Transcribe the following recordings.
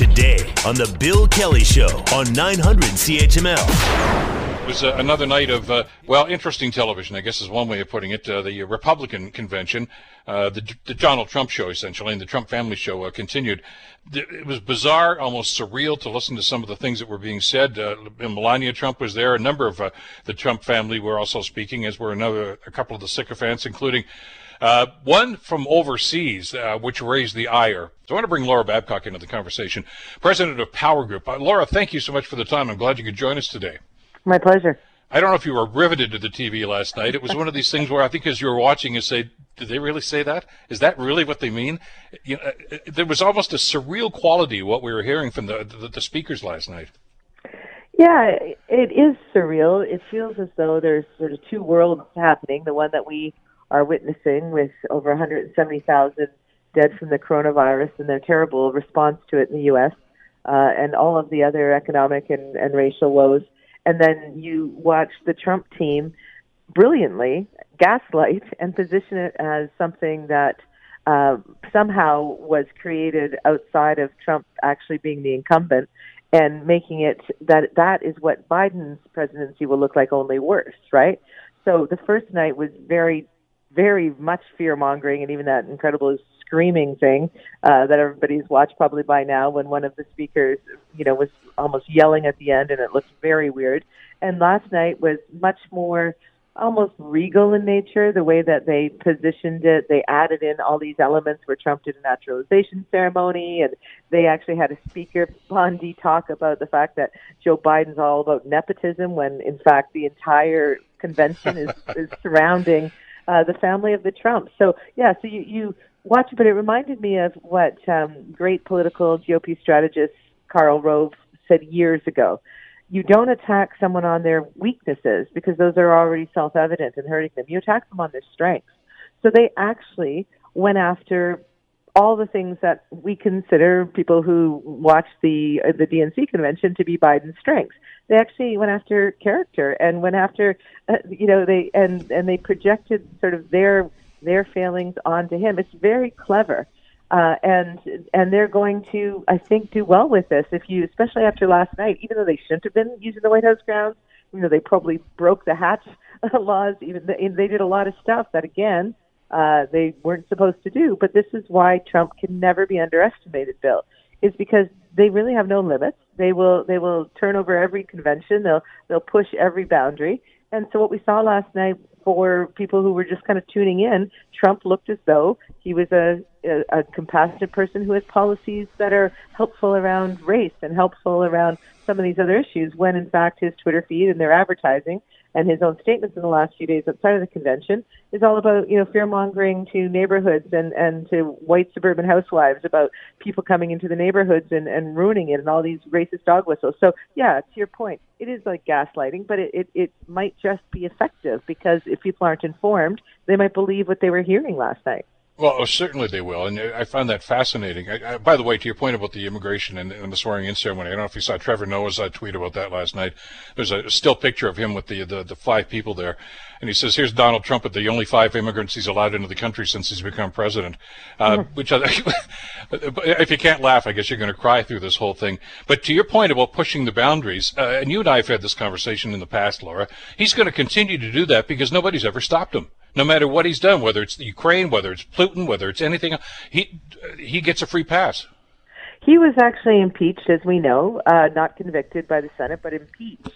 today on The Bill Kelly Show on 900 CHML. It was uh, another night of, uh, well, interesting television, I guess is one way of putting it. Uh, the Republican convention, uh, the, the, Donald Trump show, essentially, and the Trump family show uh, continued. It was bizarre, almost surreal to listen to some of the things that were being said. Uh, Melania Trump was there. A number of the Trump family were also speaking, as were another, a couple of the sycophants, including uh, one from overseas, uh, which raised the ire. So I want to bring Laura Babcock into the conversation, president of Power Group. Uh, Laura, thank you so much for the time. I'm glad you could join us today. My pleasure. I don't know if you were riveted to the TV last night. It was one of these things where I think as you were watching, you say, "Did they really say that? Is that really what they mean?" You know, uh, there was almost a surreal quality what we were hearing from the, the, the speakers last night. Yeah, it is surreal. It feels as though there's sort of two worlds happening. The one that we are witnessing with over 170,000 dead from the coronavirus and their terrible response to it in the U.S. Uh, and all of the other economic and, and racial woes. And then you watch the Trump team brilliantly gaslight and position it as something that uh, somehow was created outside of Trump actually being the incumbent and making it that that is what Biden's presidency will look like only worse, right? So the first night was very very much fear mongering and even that incredible screaming thing uh, that everybody's watched probably by now when one of the speakers, you know, was almost yelling at the end and it looked very weird. And last night was much more almost regal in nature, the way that they positioned it. They added in all these elements where Trump did a naturalization ceremony and they actually had a speaker, Bondi, talk about the fact that Joe Biden's all about nepotism when in fact the entire convention is, is surrounding uh, the family of the Trumps. So yeah, so you, you watch, but it reminded me of what um, great political GOP strategist Karl Rove said years ago. You don't attack someone on their weaknesses because those are already self-evident and hurting them. You attack them on their strengths. So they actually went after all the things that we consider people who watch the uh, the DNC convention to be Biden's strengths. They actually went after character and went after, uh, you know, they and and they projected sort of their their failings onto him. It's very clever, uh, and and they're going to, I think, do well with this. If you, especially after last night, even though they shouldn't have been using the White House grounds, you know, they probably broke the hatch laws. Even they, they did a lot of stuff that again uh, they weren't supposed to do. But this is why Trump can never be underestimated, Bill, is because they really have no limits. They will they will turn over every convention. They'll they'll push every boundary. And so what we saw last night for people who were just kind of tuning in, Trump looked as though he was a, a, a compassionate person who has policies that are helpful around race and helpful around some of these other issues. When in fact his Twitter feed and their advertising and his own statements in the last few days outside of the convention is all about you know fear mongering to neighborhoods and and to white suburban housewives about people coming into the neighborhoods and and ruining it and all these racist dog whistles. So yeah, to your point, it is like gaslighting, but it it, it might just be effective because if people aren't informed, they might believe what they were hearing last night. Well, oh, certainly they will, and I found that fascinating. I, I, by the way, to your point about the immigration and, and, the swearing-in ceremony, I don't know if you saw Trevor Noah's uh, tweet about that last night. There's a still picture of him with the, the, the five people there, and he says, "Here's Donald Trump with the only five immigrants he's allowed into the country since he's become president." Uh, mm-hmm. Which, if you can't laugh, I guess you're going to cry through this whole thing. But to your point about pushing the boundaries, uh, and you and I have had this conversation in the past, Laura, he's going to continue to do that because nobody's ever stopped him no matter what he's done, whether it's the Ukraine, whether it's Putin, whether it's anything. He he gets a free pass. He was actually impeached, as we know, uh, not convicted by the Senate, but impeached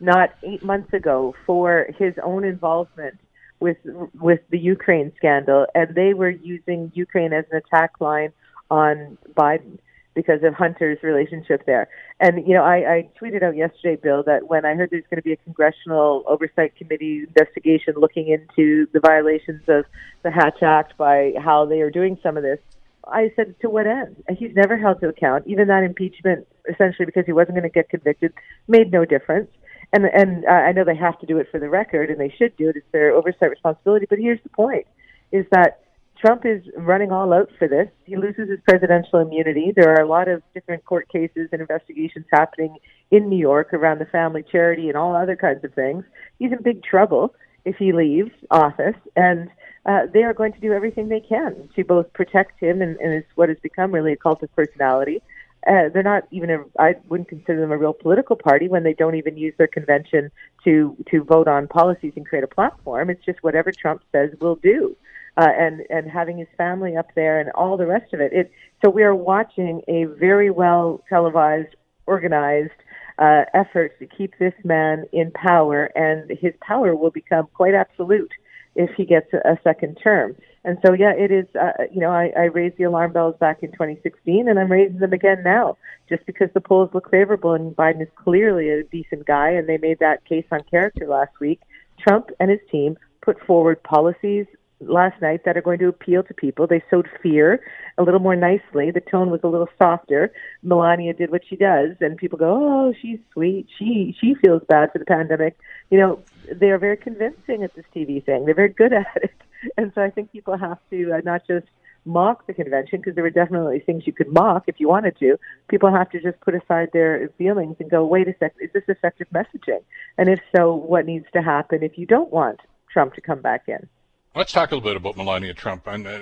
not eight months ago for his own involvement with with the Ukraine scandal, and they were using Ukraine as an attack line on Biden because of Hunter's relationship there. And, you know, I, I tweeted out yesterday, Bill, that when I heard there's going to be a congressional oversight committee investigation looking into the violations of the Hatch Act by how they are doing some of this, I said, to what end? He's never held to account. Even that impeachment, essentially because he wasn't going to get convicted, made no difference. And and I know they have to do it for the record, and they should do it. It's their oversight responsibility. But here's the point: is that Trump is running all out for this. He loses his presidential immunity. There are a lot of different court cases and investigations happening in New York around the family charity and all other kinds of things. He's in big trouble if he leaves office, and uh, they are going to do everything they can to both protect him and, and his, what has become really a cult of personality, uh, they're not even a, I wouldn't consider them a real political party when they don't even use their convention to to vote on policies and create a platform. It's just whatever Trump says we'll do. Uh, and and having his family up there and all the rest of it. It so we are watching a very well televised, organized uh, effort to keep this man in power, and his power will become quite absolute if he gets a, a second term. And so, yeah, it is. Uh, you know, I, I raised the alarm bells back in 2016, and I'm raising them again now, just because the polls look favorable, and Biden is clearly a decent guy, and they made that case on character last week. Trump and his team put forward policies last night that are going to appeal to people. They sowed fear a little more nicely. The tone was a little softer. Melania did what she does, and people go, "Oh, she's sweet. She she feels bad for the pandemic." You know, they are very convincing at this TV thing. They're very good at it, and so I think people have to uh, not just mock the convention because there were definitely things you could mock if you wanted to. People have to just put aside their feelings and go, "Wait a sec, is this effective messaging?" And if so, what needs to happen if you don't want Trump to come back in? Let's talk a little bit about Melania Trump. And uh,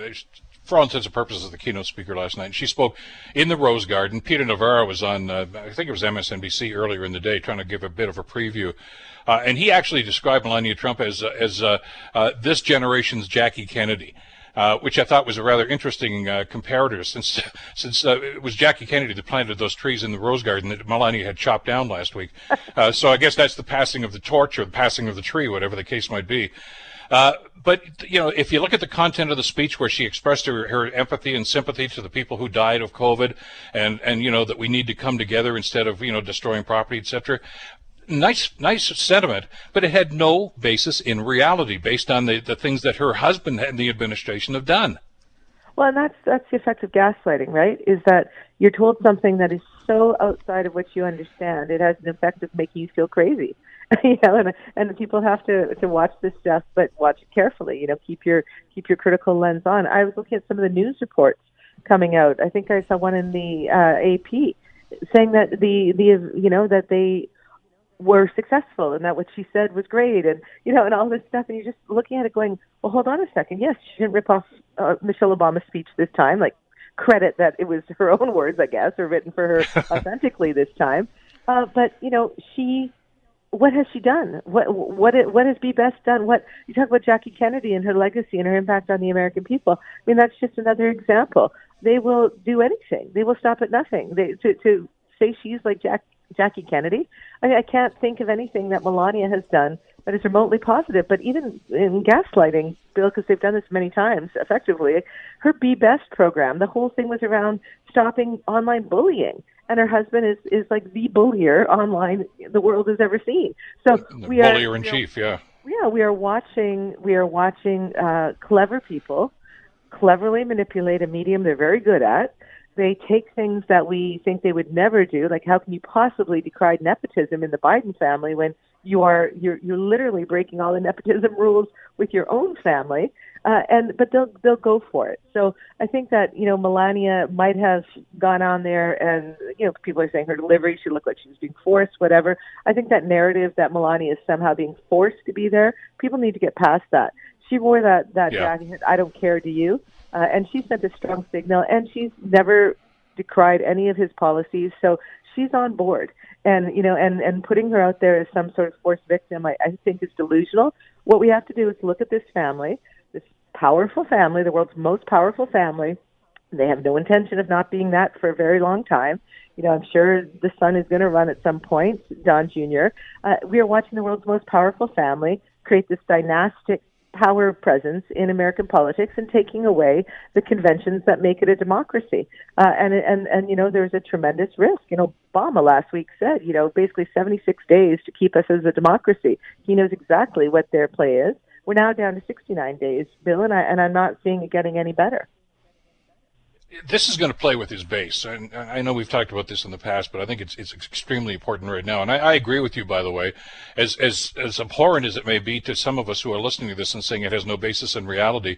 for all intents and purposes, the keynote speaker last night. She spoke in the Rose Garden. Peter Navarro was on, uh, I think it was MSNBC earlier in the day, trying to give a bit of a preview. Uh, and he actually described Melania Trump as uh, as uh, uh, this generation's Jackie Kennedy. Uh, which I thought was a rather interesting uh, comparator, since since uh, it was Jackie Kennedy that planted those trees in the rose garden that Melania had chopped down last week. so I guess that's the passing of the torch or the passing of the tree, whatever the case might be. Uh, but you know, if you look at the content of the speech where she expressed her, her empathy and sympathy to the people who died of COVID, and and you know that we need to come together instead of you know destroying property, etc. Nice, nice sentiment, but it had no basis in reality, based on the, the things that her husband and the administration have done. Well, and that's that's the effect of gaslighting, right? Is that you're told something that is so outside of what you understand, it has an effect of making you feel crazy. you know, and and people have to to watch this stuff, but watch it carefully. You know, keep your keep your critical lens on. I was looking at some of the news reports coming out. I think I saw one in the uh, AP saying that the the you know that they were successful and that what she said was great and you know and all this stuff and you're just looking at it going well hold on a second yes she didn't rip off uh, michelle obama's speech this time like credit that it was her own words i guess or written for her authentically this time uh, but you know she what has she done? What what what has Be Best done? What you talk about Jackie Kennedy and her legacy and her impact on the American people. I mean, that's just another example. They will do anything. They will stop at nothing. They to to say she's like Jack Jackie Kennedy. I I can't think of anything that Melania has done that is remotely positive. But even in gaslighting, Bill, because they've done this many times effectively, her Be Best program, the whole thing was around stopping online bullying and her husband is is like the bullier online the world has ever seen. So the we bullier are in chief, yeah. Yeah, we are watching we are watching uh, clever people cleverly manipulate a medium they're very good at. They take things that we think they would never do, like how can you possibly decry nepotism in the Biden family when you are you're you're literally breaking all the nepotism rules with your own family uh, and but they'll they'll go for it. So I think that you know Melania might have gone on there, and you know people are saying her delivery she looked like she was being forced, whatever. I think that narrative that Melania is somehow being forced to be there, people need to get past that. She wore that that yeah. jacket. I don't care, do you? Uh, and she sent a strong signal, and she's never decried any of his policies. So she's on board and you know and and putting her out there as some sort of forced victim I, I think is delusional what we have to do is look at this family this powerful family, the world's most powerful family. They have no intention of not being that for a very long time. You know, I'm sure the son is going to run at some point, Don Jr. Uh, we are watching the world's most powerful family create this dynastic power presence in American politics and taking away the conventions that make it a democracy. Uh, and and and you know, there's a tremendous risk. You know, Obama last week said, you know, basically 76 days to keep us as a democracy. He knows exactly what their play is. We're now down to 69 days, Bill, and, I, and I'm not seeing it getting any better this is going to play with his base. And I know we've talked about this in the past, but I think it's it's extremely important right now. And I, I, agree with you, by the way, as as as abhorrent as it may be to some of us who are listening to this and saying it has no basis in reality.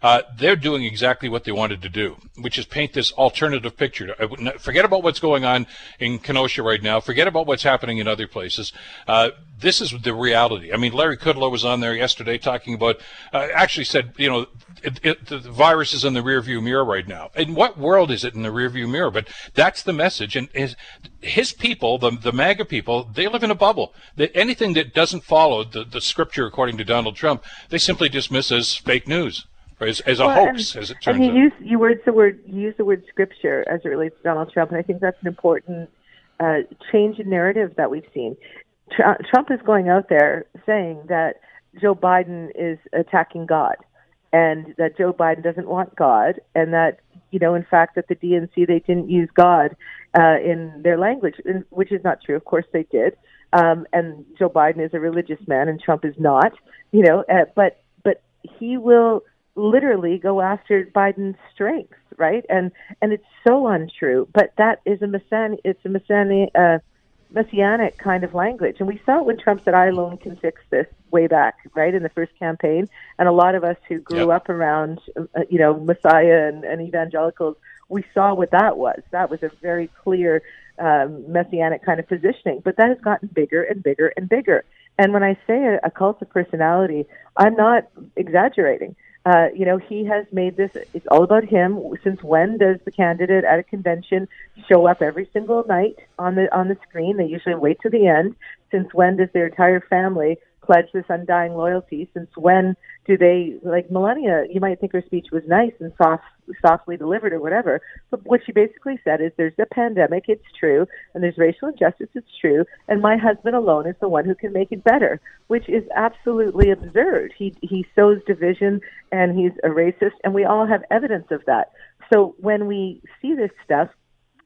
Uh, they're doing exactly what they wanted to do, which is paint this alternative picture. Forget about what's going on in Kenosha right now. Forget about what's happening in other places. Uh, this is the reality. I mean, Larry Kudlow was on there yesterday talking about, uh, actually said, you know, it, it, the virus is in the rearview mirror right now. And in what world is it in the rearview mirror? But that's the message. And his, his people, the, the MAGA people, they live in a bubble. That anything that doesn't follow the, the scripture according to Donald Trump, they simply dismiss as fake news. Or as, as a Well, hoax, and, as it turns and you out. use you words the word you use the word scripture as it relates to Donald Trump, and I think that's an important uh, change in narrative that we've seen. Tr- Trump is going out there saying that Joe Biden is attacking God, and that Joe Biden doesn't want God, and that you know, in fact, that the DNC they didn't use God uh, in their language, which is not true. Of course, they did. Um, and Joe Biden is a religious man, and Trump is not. You know, uh, but but he will literally go after Biden's strengths, right? And and it's so untrue. But that is a messianic. It's a messianic. Uh, messianic kind of language. And we saw it when Trump said, I alone can fix this way back, right, in the first campaign. And a lot of us who grew Yep. up around, uh, you know, Messiah and, and evangelicals, we saw what that was. That was a very clear um, messianic kind of positioning. But that has gotten bigger and bigger and bigger. And when I say a, a cult of personality, I'm not exaggerating. Uh, you know, he has made this, it's all about him. Since when does the candidate at a convention show up every single night on the, on the screen? They usually wait to the end. Since when does their entire family pledge this undying loyalty? Since when do they, like Melania, you might think her speech was nice and soft, softly delivered or whatever, but what she basically said is there's a pandemic, it's true, and there's racial injustice, it's true, and my husband alone is the one who can make it better, which is absolutely absurd. He, he sows division and he's a racist, and we all have evidence of that. So when we see this stuff,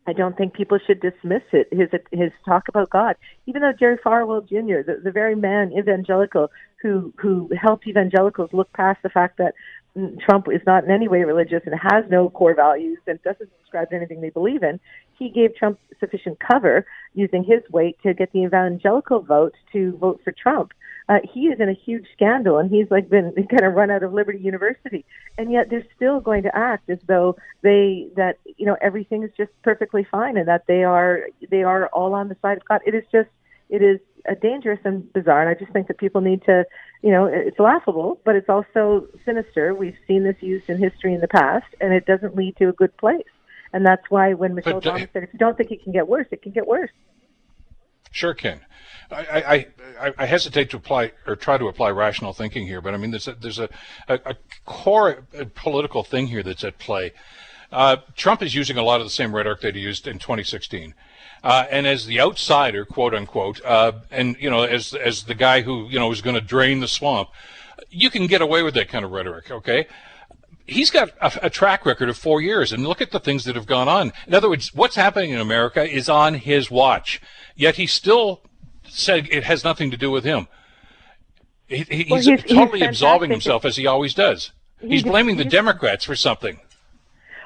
I don't think people should dismiss it. His his talk about God, even though Jerry Falwell Jr., the, the very man evangelical who who helped evangelicals look past the fact that Trump is not in any way religious and has no core values and doesn't subscribe to anything they believe in, he gave Trump sufficient cover using his weight to get the evangelical vote to vote for Trump. Uh, he is in a huge scandal, and he's like been kind of run out of Liberty University, and yet they're still going to act as though they that you know everything is just perfectly fine, and that they are they are all on the side of God. It is just it is uh, dangerous and bizarre, and I just think that people need to, you know, it's laughable, but it's also sinister. We've seen this used in history in the past, and it doesn't lead to a good place. And that's why when Michelle But, uh, Obama said, "If you don't think it can get worse, it can get worse." Sure can. I, I, I, I hesitate to apply or try to apply rational thinking here, but I mean, there's a, there's a, a, a core political thing here that's at play. Uh, Trump is using a lot of the same rhetoric that he used in 2016. Uh, and as the outsider, quote unquote, uh, and you know, as as the guy who you know is going to drain the swamp, you can get away with that kind of rhetoric, okay? he's got a, a, track record of four years, and look at the things that have gone on. In other words, what's happening in America is on his watch. Yet he still said it has nothing to do with him. He, he's, Well, he's- he's totally absolving himself as he always does. He's He- blaming the he's- Democrats for something.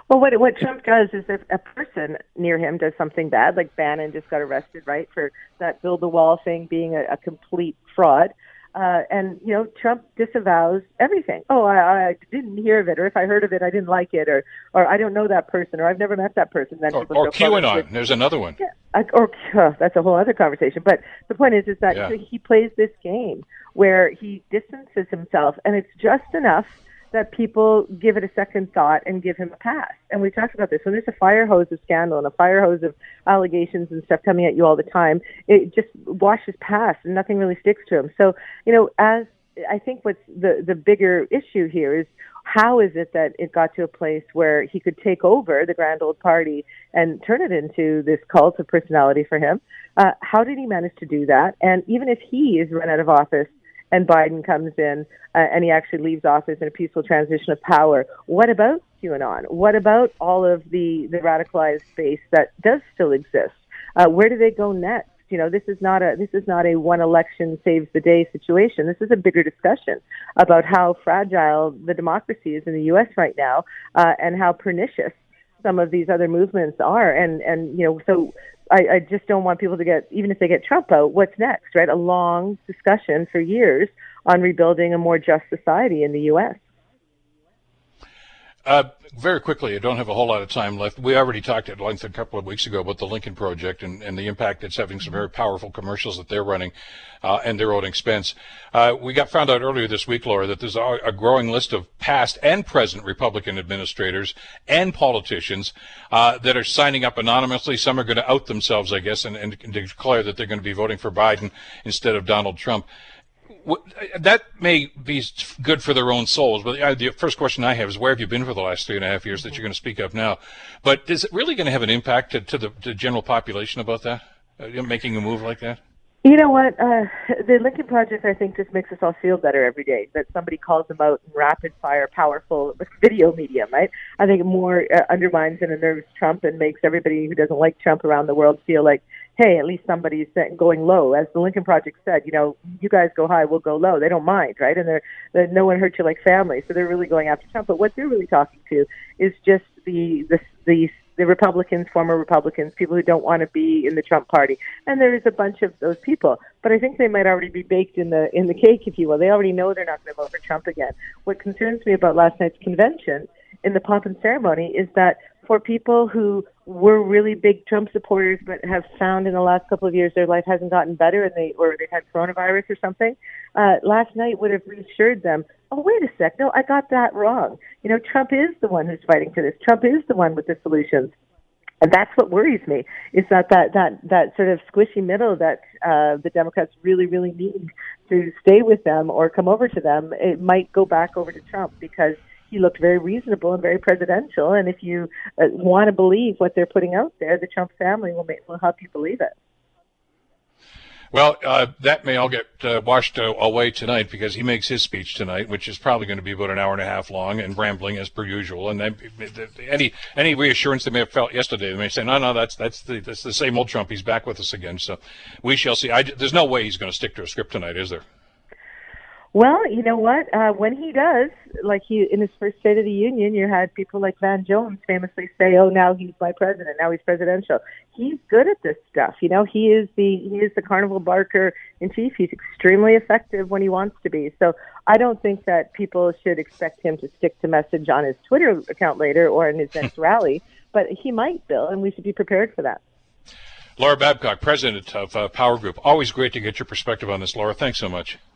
Well, what what Trump does is if a person near him does something bad, like Bannon just got arrested, right, for that build the wall thing being a, a complete fraud, uh, and you know Trump disavows everything. Oh, I, I didn't hear of it, or if I heard of it, I didn't like it, or or I don't know that person, or I've never met that person. Then Or, or QAnon. There's another one. yeah, or uh, that's a whole other conversation. But the point is, is that Yeah. he plays this game where he distances himself, and it's just enough that people give it a second thought and give him a pass. And we talked about this when there's a fire hose of scandal and a fire hose of allegations and stuff coming at you all the time. It just washes past, and nothing really sticks to him. So you know, as I think what's the the bigger issue here is how is it that it got to a place where he could take over the grand old party and turn it into this cult of personality for him? Uh, how did he manage to do that? And even if he is run out of office and Biden comes in uh, and he actually leaves office in a peaceful transition of power, what about QAnon? What about all of the, the radicalized space that does still exist? Uh, where do they go next? You know, this is not a this is not a one election saves the day situation. This is a bigger discussion about how fragile the democracy is in the U.S. right now, uh, and how pernicious some of these other movements are. And and you know, so I, I just don't want people to get even if they get Trump out, what's next? Right? A long discussion for years on rebuilding a more just society in the U.S. Uh, very quickly, I don't have a whole lot of time left. We already talked at length a couple of weeks ago about the Lincoln Project and, and the impact it's having some very powerful commercials that they're running uh, and their own expense. Uh, we got found out earlier this week, Laura, that there's a, a, growing list of past and present Republican administrators and politicians uh, that are signing up anonymously. Some are going to out themselves, I guess, and, and declare that they're going to be voting for Biden instead of Donald Trump that may be good for their own souls. But the first question I have is, where have you been for the last three and a half years that you're going to speak up now? But is it really going to have an impact to, to the to general population about that, uh, making a move like that? You know what? Uh, the Lincoln Project, I think, just makes us all feel better every day that somebody calls them out in rapid fire, powerful video medium, right? I think it more uh, undermines and unnerves Trump and makes everybody who doesn't like Trump around the world feel like hey, at least somebody's going low. As the Lincoln Project said, you know, you guys go high, we'll go low. They don't mind, right? And they're, they're no one hurts you like family, so they're really going after Trump. But what they're really talking to is just the the the the Republicans, former Republicans, people who don't want to be in the Trump party, and there is a bunch of those people. But I think they might already be baked in the in the cake, if you will. They already know they're not going to vote for Trump again. What concerns me about last night's convention in the pomp and ceremony is that for people who were really big Trump supporters, but have found in the last couple of years their life hasn't gotten better, and they or they've had coronavirus or something. Uh, last night would have reassured them. Oh, wait a sec. No, I got that wrong. You know, Trump is the one who's fighting for this. Trump is the one with the solutions. And that's what worries me is that that that that sort of squishy middle that uh, the Democrats really really need to stay with them or come over to them. It might go back over to Trump because he looked very reasonable and very presidential. And if you uh, want to believe what they're putting out there, the Trump family will make, will help you believe it. Well, uh, that may all get uh, washed uh, away tonight because he makes his speech tonight, which is probably going to be about an hour and a half long and rambling as per usual. And then any any reassurance they may have felt yesterday, they may say, no, no, that's that's the that's the same old Trump. He's back with us again. So we shall see. I, there's no way he's going to stick to a script tonight, is there? Well, you know what? Uh, when he does, like he in his first State of the Union, you had people like Van Jones famously say, "Oh, now he's my president. Now he's presidential." He's good at this stuff. You know, he is the he is the carnival barker in chief. He's extremely effective when he wants to be. So I don't think that people should expect him to stick to message on his Twitter account later or in his next rally. But he might, Bill, and we should be prepared for that. Laura Babcock, president of uh, Power Group. Always great to get your perspective on this, Laura. Thanks so much.